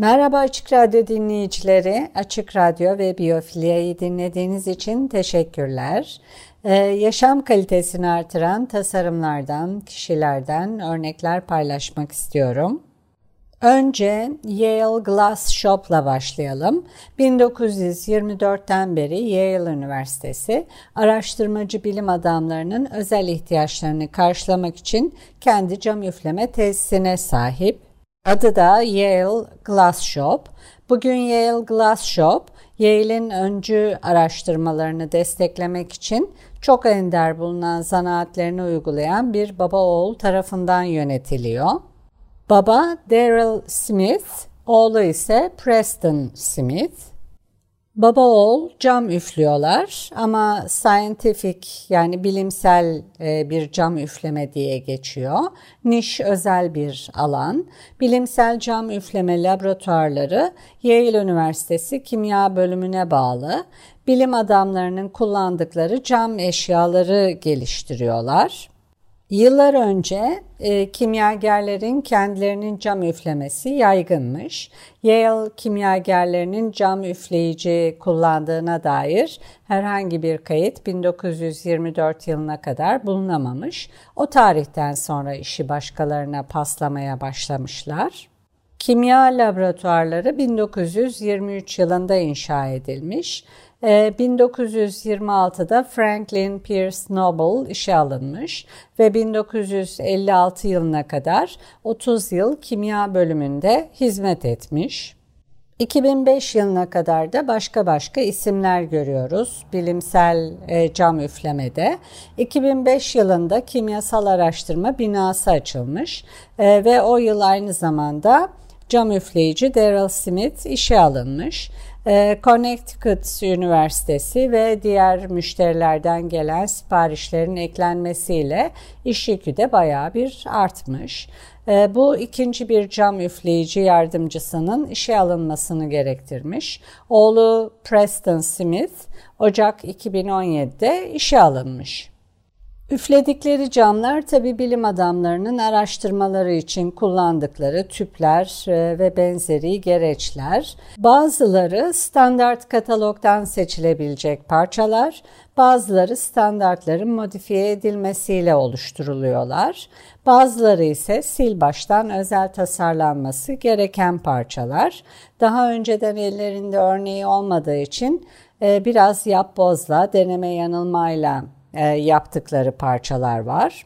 Merhaba Açık Radyo dinleyicileri. Açık Radyo ve Biyofilia'yı dinlediğiniz için teşekkürler. Ee, yaşam kalitesini artıran tasarımlardan, kişilerden örnekler paylaşmak istiyorum. Önce Yale Glass Shop'la başlayalım. 1924'ten beri Yale Üniversitesi araştırmacı bilim adamlarının özel ihtiyaçlarını karşılamak için kendi cam üfleme tesisine sahip. Adı da Yale Glass Shop. Bugün Yale Glass Shop, Yale'in öncü araştırmalarını desteklemek için çok ender bulunan zanaatlerini uygulayan bir baba oğul tarafından yönetiliyor. Baba Daryl Smith, oğlu ise Preston Smith. Baba oğul cam üflüyorlar ama scientific yani bilimsel e, bir cam üfleme diye geçiyor. Niş özel bir alan. Bilimsel cam üfleme laboratuvarları Yale Üniversitesi Kimya Bölümüne bağlı. Bilim adamlarının kullandıkları cam eşyaları geliştiriyorlar. Yıllar önce e, kimyagerlerin kendilerinin cam üflemesi yaygınmış. Yale kimyagerlerinin cam üfleyici kullandığına dair herhangi bir kayıt 1924 yılına kadar bulunamamış. O tarihten sonra işi başkalarına paslamaya başlamışlar. Kimya laboratuvarları 1923 yılında inşa edilmiş. 1926'da ee, Franklin Pierce Noble işe alınmış ve 1956 yılına kadar 30 yıl kimya bölümünde hizmet etmiş. 2005 yılına kadar da başka başka isimler görüyoruz bilimsel e, cam üflemede. 2005 yılında kimyasal araştırma binası açılmış e, ve o yıl aynı zamanda cam üfleyici Daryl Smith işe alınmış. Ee, Connecticut Üniversitesi ve diğer müşterilerden gelen siparişlerin eklenmesiyle iş yükü de bayağı bir artmış. Ee, bu ikinci bir cam üfleyici yardımcısının işe alınmasını gerektirmiş. Oğlu Preston Smith Ocak 2017'de işe alınmış. Üfledikleri camlar tabi bilim adamlarının araştırmaları için kullandıkları tüpler e, ve benzeri gereçler. Bazıları standart katalogdan seçilebilecek parçalar, bazıları standartların modifiye edilmesiyle oluşturuluyorlar. Bazıları ise sil baştan özel tasarlanması gereken parçalar. Daha önceden ellerinde örneği olmadığı için e, biraz yapbozla, deneme yanılmayla yaptıkları parçalar var.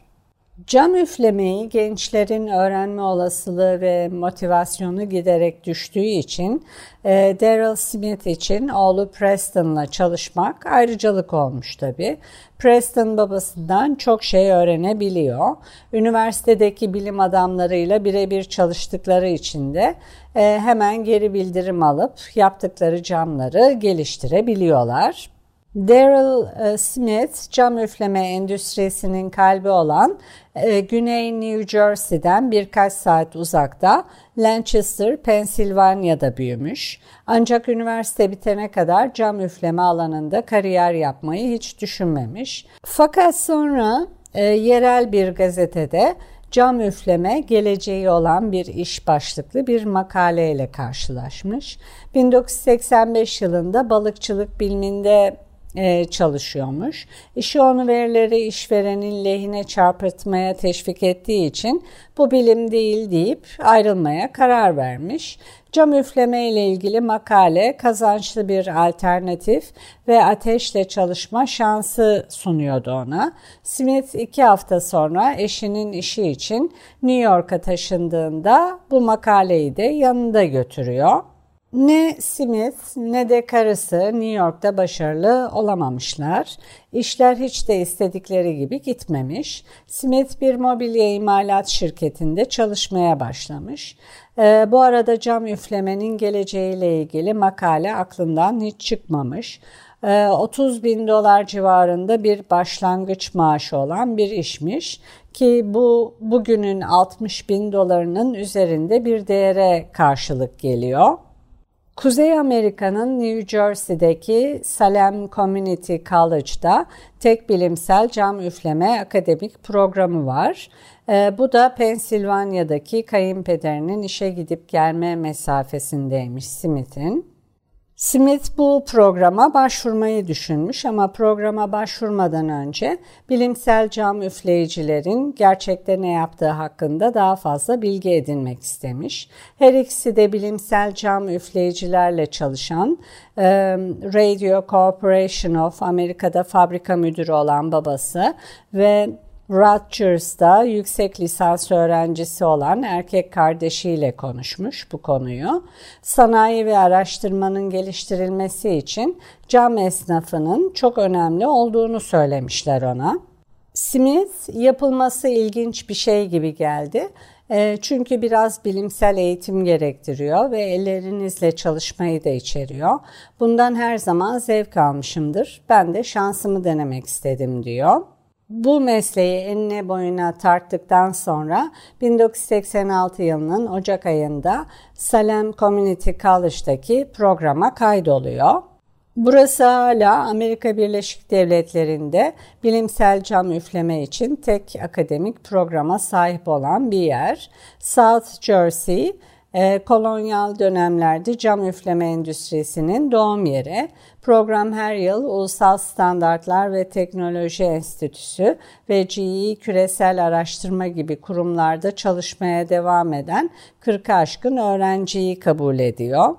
Cam üflemeyi gençlerin öğrenme olasılığı ve motivasyonu giderek düştüğü için e, Daryl Smith için oğlu Preston'la çalışmak ayrıcalık olmuş tabi. Preston babasından çok şey öğrenebiliyor. Üniversitedeki bilim adamlarıyla birebir çalıştıkları için de e, hemen geri bildirim alıp yaptıkları camları geliştirebiliyorlar. Daryl e, Smith cam üfleme endüstrisinin kalbi olan e, Güney New Jersey'den birkaç saat uzakta Lancaster, Pennsylvania'da büyümüş. Ancak üniversite bitene kadar cam üfleme alanında kariyer yapmayı hiç düşünmemiş. Fakat sonra e, yerel bir gazetede cam üfleme geleceği olan bir iş başlıklı bir makaleyle karşılaşmış. 1985 yılında balıkçılık biliminde e, çalışıyormuş. İşi onu verileri işverenin lehine çarpıtmaya teşvik ettiği için bu bilim değil deyip ayrılmaya karar vermiş. Cam üfleme ile ilgili makale kazançlı bir alternatif ve ateşle çalışma şansı sunuyordu ona. Smith iki hafta sonra eşinin işi için New York'a taşındığında bu makaleyi de yanında götürüyor. Ne Smith ne de karısı New York'ta başarılı olamamışlar. İşler hiç de istedikleri gibi gitmemiş. Smith bir mobilya imalat şirketinde çalışmaya başlamış. Ee, bu arada cam üflemenin geleceğiyle ilgili makale aklından hiç çıkmamış. 30 ee, bin dolar civarında bir başlangıç maaşı olan bir işmiş ki bu bugünün 60 bin dolarının üzerinde bir değere karşılık geliyor. Kuzey Amerika'nın New Jersey'deki Salem Community College'da tek bilimsel cam üfleme akademik programı var. E, bu da Pensilvanya'daki kayınpederinin işe gidip gelme mesafesindeymiş Smith'in. Smith bu programa başvurmayı düşünmüş ama programa başvurmadan önce bilimsel cam üfleyicilerin gerçekte ne yaptığı hakkında daha fazla bilgi edinmek istemiş. Her ikisi de bilimsel cam üfleyicilerle çalışan Radio Corporation of Amerika'da fabrika müdürü olan babası ve Rutgers'ta yüksek lisans öğrencisi olan erkek kardeşiyle konuşmuş bu konuyu. Sanayi ve araştırmanın geliştirilmesi için cam esnafının çok önemli olduğunu söylemişler ona. Smith yapılması ilginç bir şey gibi geldi. E, çünkü biraz bilimsel eğitim gerektiriyor ve ellerinizle çalışmayı da içeriyor. Bundan her zaman zevk almışımdır. Ben de şansımı denemek istedim diyor. Bu mesleği enine boyuna tarttıktan sonra 1986 yılının Ocak ayında Salem Community College'daki programa kaydoluyor. Burası hala Amerika Birleşik Devletleri'nde bilimsel cam üfleme için tek akademik programa sahip olan bir yer. South Jersey, kolonyal dönemlerde cam üfleme endüstrisinin doğum yeri. Program her yıl Ulusal Standartlar ve Teknoloji Enstitüsü ve GE Küresel Araştırma gibi kurumlarda çalışmaya devam eden 40'ı aşkın öğrenciyi kabul ediyor.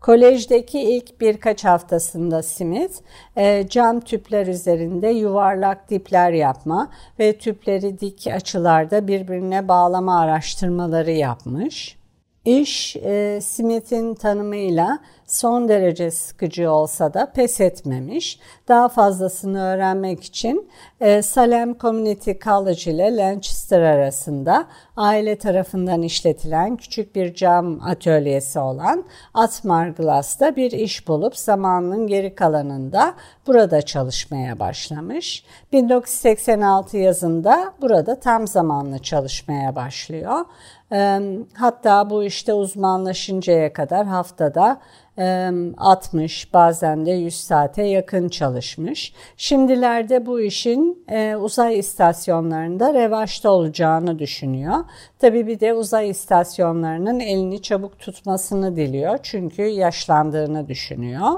Kolejdeki ilk birkaç haftasında Smith e, cam tüpler üzerinde yuvarlak dipler yapma ve tüpleri dik açılarda birbirine bağlama araştırmaları yapmış. İş e, Smith'in tanımıyla son derece sıkıcı olsa da pes etmemiş. Daha fazlasını öğrenmek için e, Salem Community College ile Lancaster arasında aile tarafından işletilen küçük bir cam atölyesi olan Atmar Glass'ta bir iş bulup zamanının geri kalanında burada çalışmaya başlamış. 1986 yazında burada tam zamanlı çalışmaya başlıyor. Hatta bu işte uzmanlaşıncaya kadar haftada 60 bazen de 100 saate yakın çalışmış. Şimdilerde bu işin e, uzay istasyonlarında revaçta olacağını düşünüyor. Tabii bir de uzay istasyonlarının elini çabuk tutmasını diliyor çünkü yaşlandığını düşünüyor.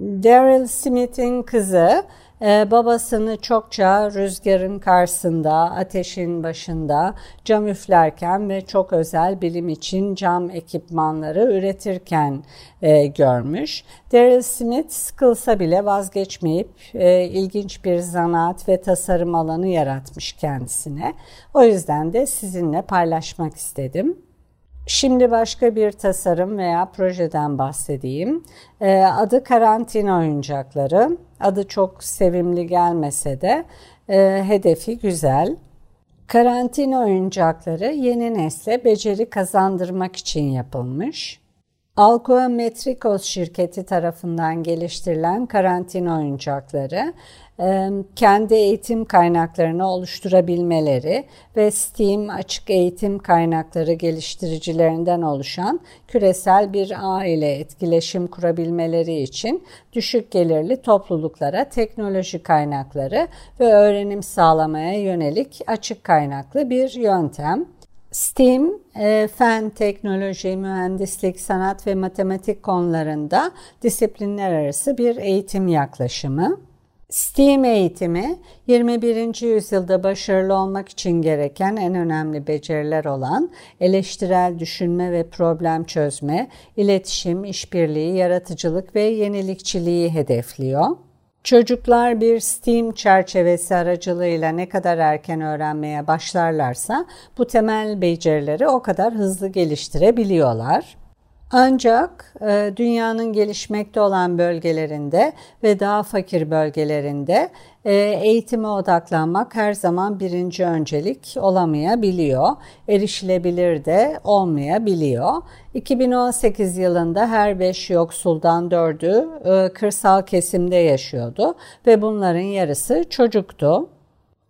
Daryl Smith'in kızı ee, babasını çokça rüzgarın karşısında, ateşin başında cam üflerken ve çok özel bilim için cam ekipmanları üretirken e, görmüş. Daryl Smith sıkılsa bile vazgeçmeyip e, ilginç bir zanaat ve tasarım alanı yaratmış kendisine. O yüzden de sizinle paylaşmak istedim. Şimdi başka bir tasarım veya projeden bahsedeyim. Ee, adı karantina oyuncakları. Adı çok sevimli gelmese de e, hedefi güzel. Karantina oyuncakları yeni nesle beceri kazandırmak için yapılmış. Alcoa Metrikos şirketi tarafından geliştirilen karantina oyuncakları kendi eğitim kaynaklarını oluşturabilmeleri ve STEAM açık eğitim kaynakları geliştiricilerinden oluşan küresel bir ağ ile etkileşim kurabilmeleri için düşük gelirli topluluklara teknoloji kaynakları ve öğrenim sağlamaya yönelik açık kaynaklı bir yöntem. STEAM, e, fen, teknoloji, mühendislik, sanat ve matematik konularında disiplinler arası bir eğitim yaklaşımı. STEAM eğitimi 21. yüzyılda başarılı olmak için gereken en önemli beceriler olan eleştirel düşünme ve problem çözme, iletişim, işbirliği, yaratıcılık ve yenilikçiliği hedefliyor. Çocuklar bir STEAM çerçevesi aracılığıyla ne kadar erken öğrenmeye başlarlarsa bu temel becerileri o kadar hızlı geliştirebiliyorlar. Ancak e, dünyanın gelişmekte olan bölgelerinde ve daha fakir bölgelerinde e, eğitime odaklanmak her zaman birinci öncelik olamayabiliyor. Erişilebilir de olmayabiliyor. 2018 yılında her 5 yoksuldan 4'ü e, kırsal kesimde yaşıyordu ve bunların yarısı çocuktu.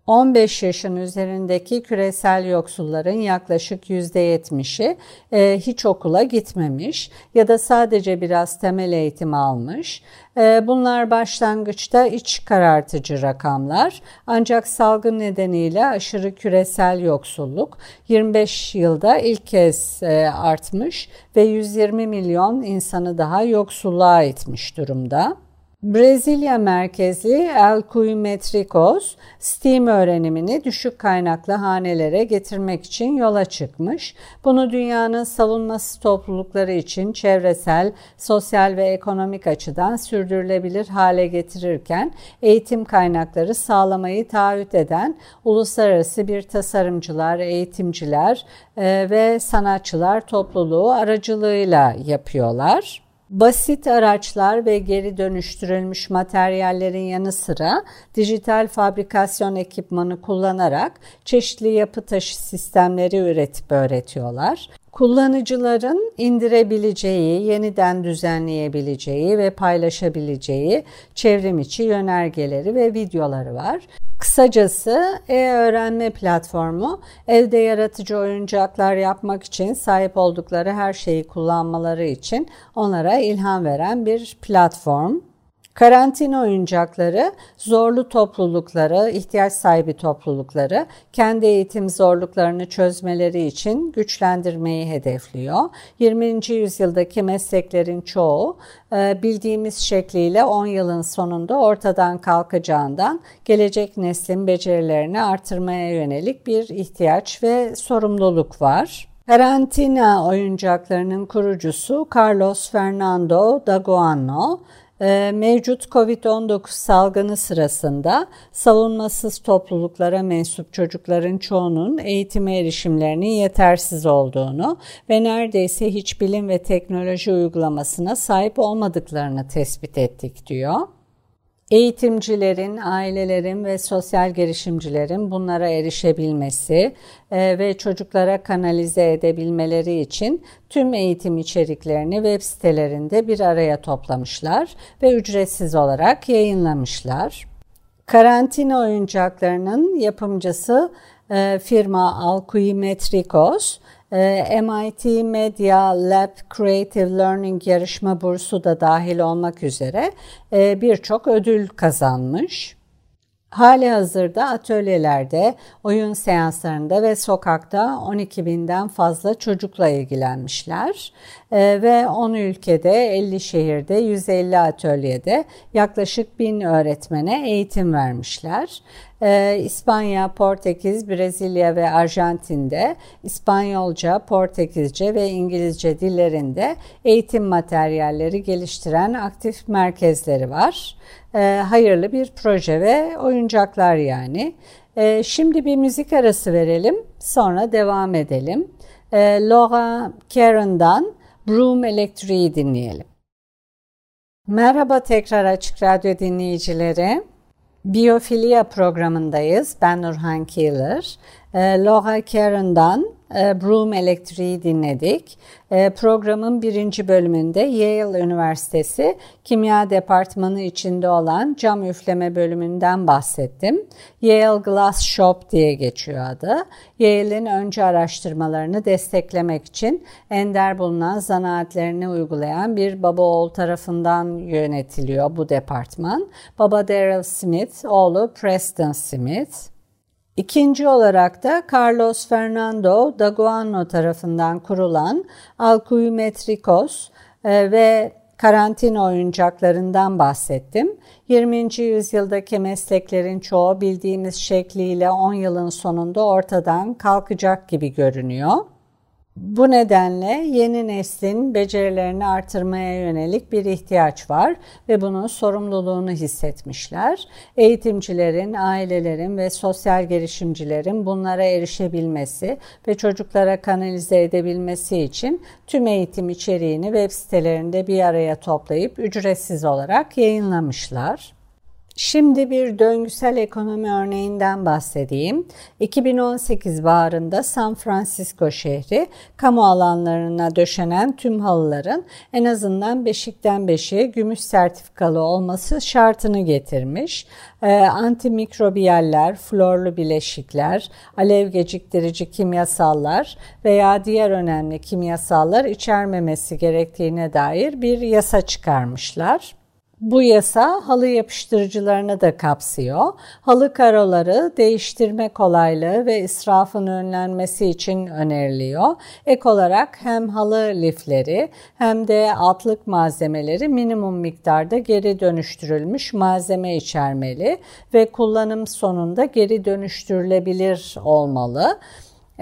15 yaşın üzerindeki küresel yoksulların yaklaşık %70'i e, hiç okula gitmemiş ya da sadece biraz temel eğitim almış. E, bunlar başlangıçta iç karartıcı rakamlar ancak salgın nedeniyle aşırı küresel yoksulluk 25 yılda ilk kez e, artmış ve 120 milyon insanı daha yoksulluğa itmiş durumda. Brezilya merkezli El Cuimetricos, STEAM öğrenimini düşük kaynaklı hanelere getirmek için yola çıkmış. Bunu dünyanın savunması toplulukları için çevresel, sosyal ve ekonomik açıdan sürdürülebilir hale getirirken eğitim kaynakları sağlamayı taahhüt eden uluslararası bir tasarımcılar, eğitimciler ve sanatçılar topluluğu aracılığıyla yapıyorlar. Basit araçlar ve geri dönüştürülmüş materyallerin yanı sıra dijital fabrikasyon ekipmanı kullanarak çeşitli yapı taşı sistemleri üretip öğretiyorlar. Kullanıcıların indirebileceği, yeniden düzenleyebileceği ve paylaşabileceği çevrim içi yönergeleri ve videoları var. Kısacası e-öğrenme platformu evde yaratıcı oyuncaklar yapmak için sahip oldukları her şeyi kullanmaları için onlara ilham veren bir platform. Karantina oyuncakları zorlu toplulukları, ihtiyaç sahibi toplulukları kendi eğitim zorluklarını çözmeleri için güçlendirmeyi hedefliyor. 20. yüzyıldaki mesleklerin çoğu e, bildiğimiz şekliyle 10 yılın sonunda ortadan kalkacağından gelecek neslin becerilerini artırmaya yönelik bir ihtiyaç ve sorumluluk var. Karantina oyuncaklarının kurucusu Carlos Fernando Dagoano, ee, mevcut COVID-19 salgını sırasında savunmasız topluluklara mensup çocukların çoğunun eğitime erişimlerinin yetersiz olduğunu ve neredeyse hiç bilim ve teknoloji uygulamasına sahip olmadıklarını tespit ettik diyor. Eğitimcilerin, ailelerin ve sosyal girişimcilerin bunlara erişebilmesi e, ve çocuklara kanalize edebilmeleri için tüm eğitim içeriklerini web sitelerinde bir araya toplamışlar ve ücretsiz olarak yayınlamışlar. Karantina oyuncaklarının yapımcısı e, firma Alcuimetricos MIT Media Lab Creative Learning yarışma bursu da dahil olmak üzere e, birçok ödül kazanmış. Hali hazırda atölyelerde, oyun seanslarında ve sokakta 12 binden fazla çocukla ilgilenmişler ee, ve 10 ülkede 50 şehirde 150 atölyede yaklaşık 1000 öğretmene eğitim vermişler. Ee, İspanya, Portekiz, Brezilya ve Arjantin'de İspanyolca, Portekizce ve İngilizce dillerinde eğitim materyalleri geliştiren aktif merkezleri var. Ee, hayırlı bir proje ve oyuncaklar yani. Ee, şimdi bir müzik arası verelim, sonra devam edelim. Laura Karen'dan Broom Elektriği dinleyelim. Merhaba tekrar Açık Radyo dinleyicileri. Biyofilia programındayız. Ben Nurhan Keeler. E, Laura Karen'dan Broom Elektriği dinledik. E, programın birinci bölümünde Yale Üniversitesi Kimya Departmanı içinde olan cam üfleme bölümünden bahsettim. Yale Glass Shop diye geçiyor adı. Yale'in önce araştırmalarını desteklemek için ender bulunan zanaatlerini uygulayan bir baba oğul tarafından yönetiliyor bu departman. Baba Daryl Smith, oğlu Preston Smith. İkinci olarak da Carlos Fernando Daguano tarafından kurulan Alcuimetricos e, ve karantina oyuncaklarından bahsettim. 20. yüzyıldaki mesleklerin çoğu bildiğimiz şekliyle 10 yılın sonunda ortadan kalkacak gibi görünüyor. Bu nedenle yeni neslin becerilerini artırmaya yönelik bir ihtiyaç var ve bunun sorumluluğunu hissetmişler. Eğitimcilerin, ailelerin ve sosyal girişimcilerin bunlara erişebilmesi ve çocuklara kanalize edebilmesi için tüm eğitim içeriğini web sitelerinde bir araya toplayıp ücretsiz olarak yayınlamışlar. Şimdi bir döngüsel ekonomi örneğinden bahsedeyim. 2018 baharında San Francisco şehri kamu alanlarına döşenen tüm halıların en azından beşikten beşiğe gümüş sertifikalı olması şartını getirmiş. Ee, antimikrobiyaller, florlu bileşikler, alev geciktirici kimyasallar veya diğer önemli kimyasallar içermemesi gerektiğine dair bir yasa çıkarmışlar. Bu yasa halı yapıştırıcılarını da kapsıyor. Halı karoları değiştirme kolaylığı ve israfın önlenmesi için öneriliyor. Ek olarak hem halı lifleri hem de altlık malzemeleri minimum miktarda geri dönüştürülmüş malzeme içermeli ve kullanım sonunda geri dönüştürülebilir olmalı.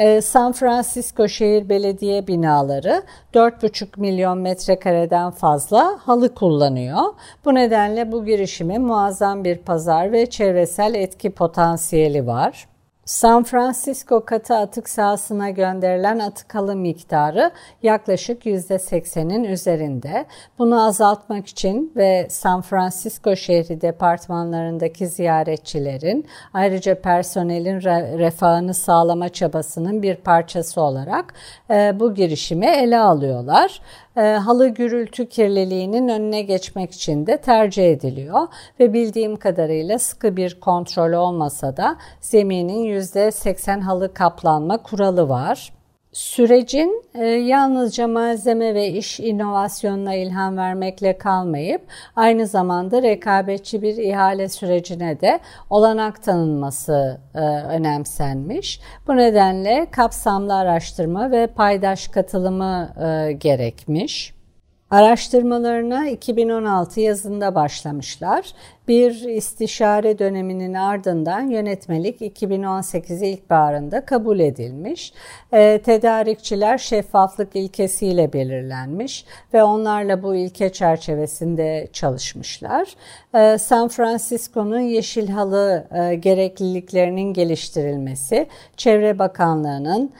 Ee, San Francisco Şehir Belediye binaları 4,5 milyon metrekareden fazla halı kullanıyor. Bu nedenle bu girişimin muazzam bir pazar ve çevresel etki potansiyeli var. San Francisco katı atık sahasına gönderilen atık halı miktarı yaklaşık %80'in üzerinde. Bunu azaltmak için ve San Francisco şehri departmanlarındaki ziyaretçilerin ayrıca personelin refahını sağlama çabasının bir parçası olarak e, bu girişimi ele alıyorlar e, halı gürültü kirliliğinin önüne geçmek için de tercih ediliyor ve bildiğim kadarıyla sıkı bir kontrol olmasa da zeminin %80 halı kaplanma kuralı var. Sürecin e, yalnızca malzeme ve iş inovasyonuna ilham vermekle kalmayıp aynı zamanda rekabetçi bir ihale sürecine de olanak tanınması e, önemsenmiş. Bu nedenle kapsamlı araştırma ve paydaş katılımı e, gerekmiş. Araştırmalarına 2016 yazında başlamışlar. Bir istişare döneminin ardından yönetmelik 2018 ilkbaharında kabul edilmiş. E, tedarikçiler şeffaflık ilkesiyle belirlenmiş ve onlarla bu ilke çerçevesinde çalışmışlar. E, San Francisco'nun yeşil halı e, gerekliliklerinin geliştirilmesi, Çevre Bakanlığı'nın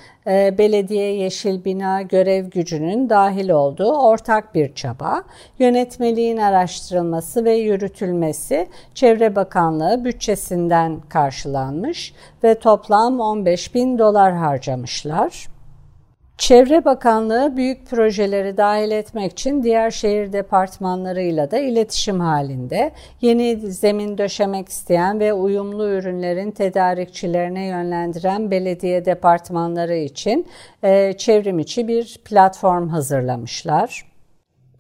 belediye yeşil bina görev gücünün dahil olduğu ortak bir çaba. Yönetmeliğin araştırılması ve yürütülmesi Çevre Bakanlığı bütçesinden karşılanmış ve toplam 15 bin dolar harcamışlar. Çevre Bakanlığı büyük projeleri dahil etmek için diğer şehir departmanlarıyla da iletişim halinde. Yeni zemin döşemek isteyen ve uyumlu ürünlerin tedarikçilerine yönlendiren belediye departmanları için e, çevrim içi bir platform hazırlamışlar.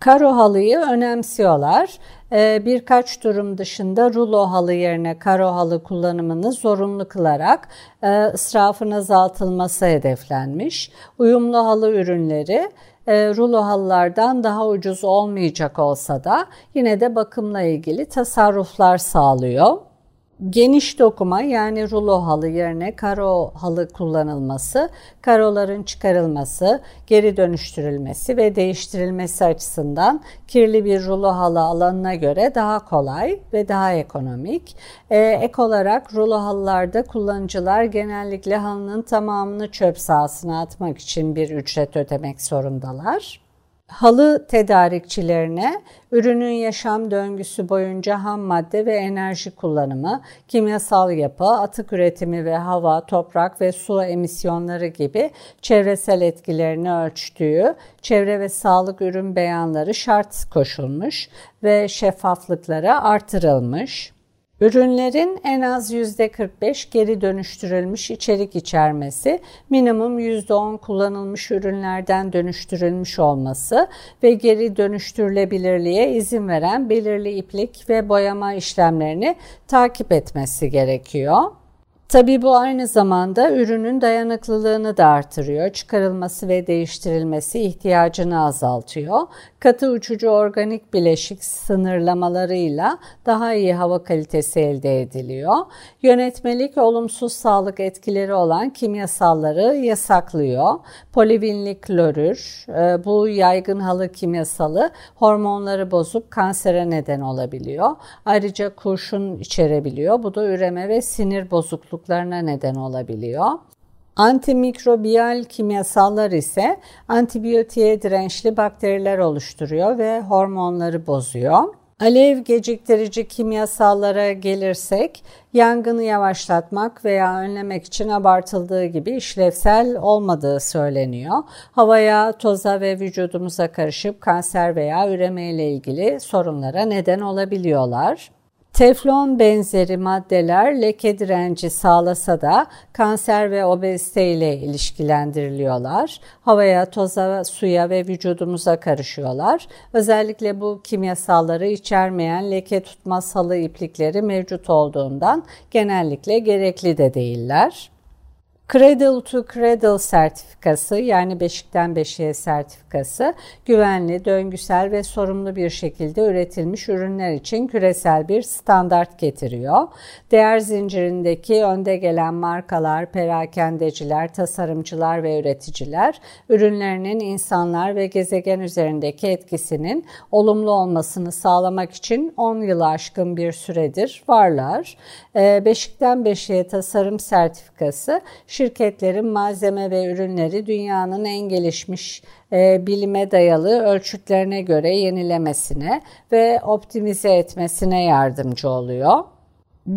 Karo halıyı önemsiyorlar. Ee, birkaç durum dışında rulo halı yerine karo halı kullanımını zorunlu kılarak e, ısrafın azaltılması hedeflenmiş. Uyumlu halı ürünleri e, rulo halılardan daha ucuz olmayacak olsa da yine de bakımla ilgili tasarruflar sağlıyor geniş dokuma yani rulo halı yerine karo halı kullanılması, karoların çıkarılması, geri dönüştürülmesi ve değiştirilmesi açısından kirli bir rulo halı alanına göre daha kolay ve daha ekonomik. Ee, ek olarak rulo halılarda kullanıcılar genellikle halının tamamını çöp sahasına atmak için bir ücret ödemek zorundalar halı tedarikçilerine ürünün yaşam döngüsü boyunca ham madde ve enerji kullanımı, kimyasal yapı, atık üretimi ve hava, toprak ve su emisyonları gibi çevresel etkilerini ölçtüğü çevre ve sağlık ürün beyanları şart koşulmuş ve şeffaflıklara artırılmış. Ürünlerin en az %45 geri dönüştürülmüş içerik içermesi, minimum %10 kullanılmış ürünlerden dönüştürülmüş olması ve geri dönüştürülebilirliğe izin veren belirli iplik ve boyama işlemlerini takip etmesi gerekiyor. Tabii bu aynı zamanda ürünün dayanıklılığını da artırıyor. Çıkarılması ve değiştirilmesi ihtiyacını azaltıyor. Katı uçucu organik bileşik sınırlamalarıyla daha iyi hava kalitesi elde ediliyor. Yönetmelik olumsuz sağlık etkileri olan kimyasalları yasaklıyor. Polivinli klorür, e, bu yaygın halı kimyasalı hormonları bozup kansere neden olabiliyor. Ayrıca kurşun içerebiliyor. Bu da üreme ve sinir bozukluklarına neden olabiliyor. Antimikrobiyal kimyasallar ise antibiyotiğe dirençli bakteriler oluşturuyor ve hormonları bozuyor. Alev geciktirici kimyasallara gelirsek yangını yavaşlatmak veya önlemek için abartıldığı gibi işlevsel olmadığı söyleniyor. Havaya, toza ve vücudumuza karışıp kanser veya üreme ile ilgili sorunlara neden olabiliyorlar. Teflon benzeri maddeler leke direnci sağlasa da kanser ve obezite ile ilişkilendiriliyorlar. Havaya, toza, suya ve vücudumuza karışıyorlar. Özellikle bu kimyasalları içermeyen leke tutma salı iplikleri mevcut olduğundan genellikle gerekli de değiller. Cradle to Cradle sertifikası yani beşikten beşiğe sertifikası güvenli, döngüsel ve sorumlu bir şekilde üretilmiş ürünler için küresel bir standart getiriyor. Değer zincirindeki önde gelen markalar, perakendeciler, tasarımcılar ve üreticiler ürünlerinin insanlar ve gezegen üzerindeki etkisinin olumlu olmasını sağlamak için 10 yılı aşkın bir süredir varlar. Ee, beşikten beşiğe tasarım sertifikası şirketlerin malzeme ve ürünleri dünyanın en gelişmiş e, bilime dayalı ölçütlerine göre yenilemesine ve optimize etmesine yardımcı oluyor.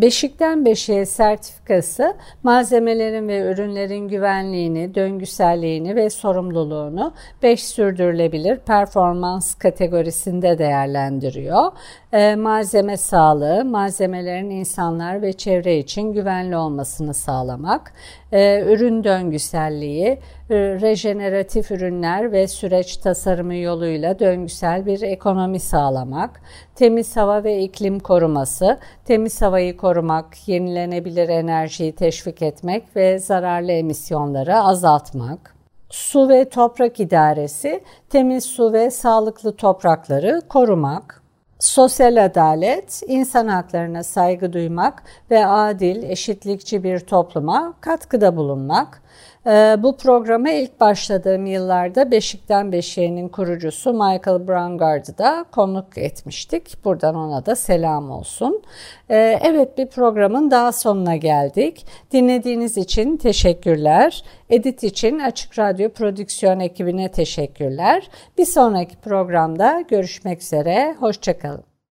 Beşikten Beşiğe sertifikası malzemelerin ve ürünlerin güvenliğini, döngüselliğini ve sorumluluğunu 5 sürdürülebilir performans kategorisinde değerlendiriyor. E, malzeme sağlığı, malzemelerin insanlar ve çevre için güvenli olmasını sağlamak, e, ürün döngüselliği, e, rejeneratif ürünler ve süreç tasarımı yoluyla döngüsel bir ekonomi sağlamak, temiz hava ve iklim koruması, temiz havayı korumak, yenilenebilir enerjiyi teşvik etmek ve zararlı emisyonları azaltmak. Su ve toprak idaresi, temiz su ve sağlıklı toprakları korumak. Sosyal adalet, insan haklarına saygı duymak ve adil, eşitlikçi bir topluma katkıda bulunmak. Ee, bu programa ilk başladığım yıllarda Beşikten Beşiği'nin kurucusu Michael Brangard'ı da konuk etmiştik. Buradan ona da selam olsun. Ee, evet bir programın daha sonuna geldik. Dinlediğiniz için teşekkürler. Edit için Açık Radyo Prodüksiyon ekibine teşekkürler. Bir sonraki programda görüşmek üzere. Hoşçakalın.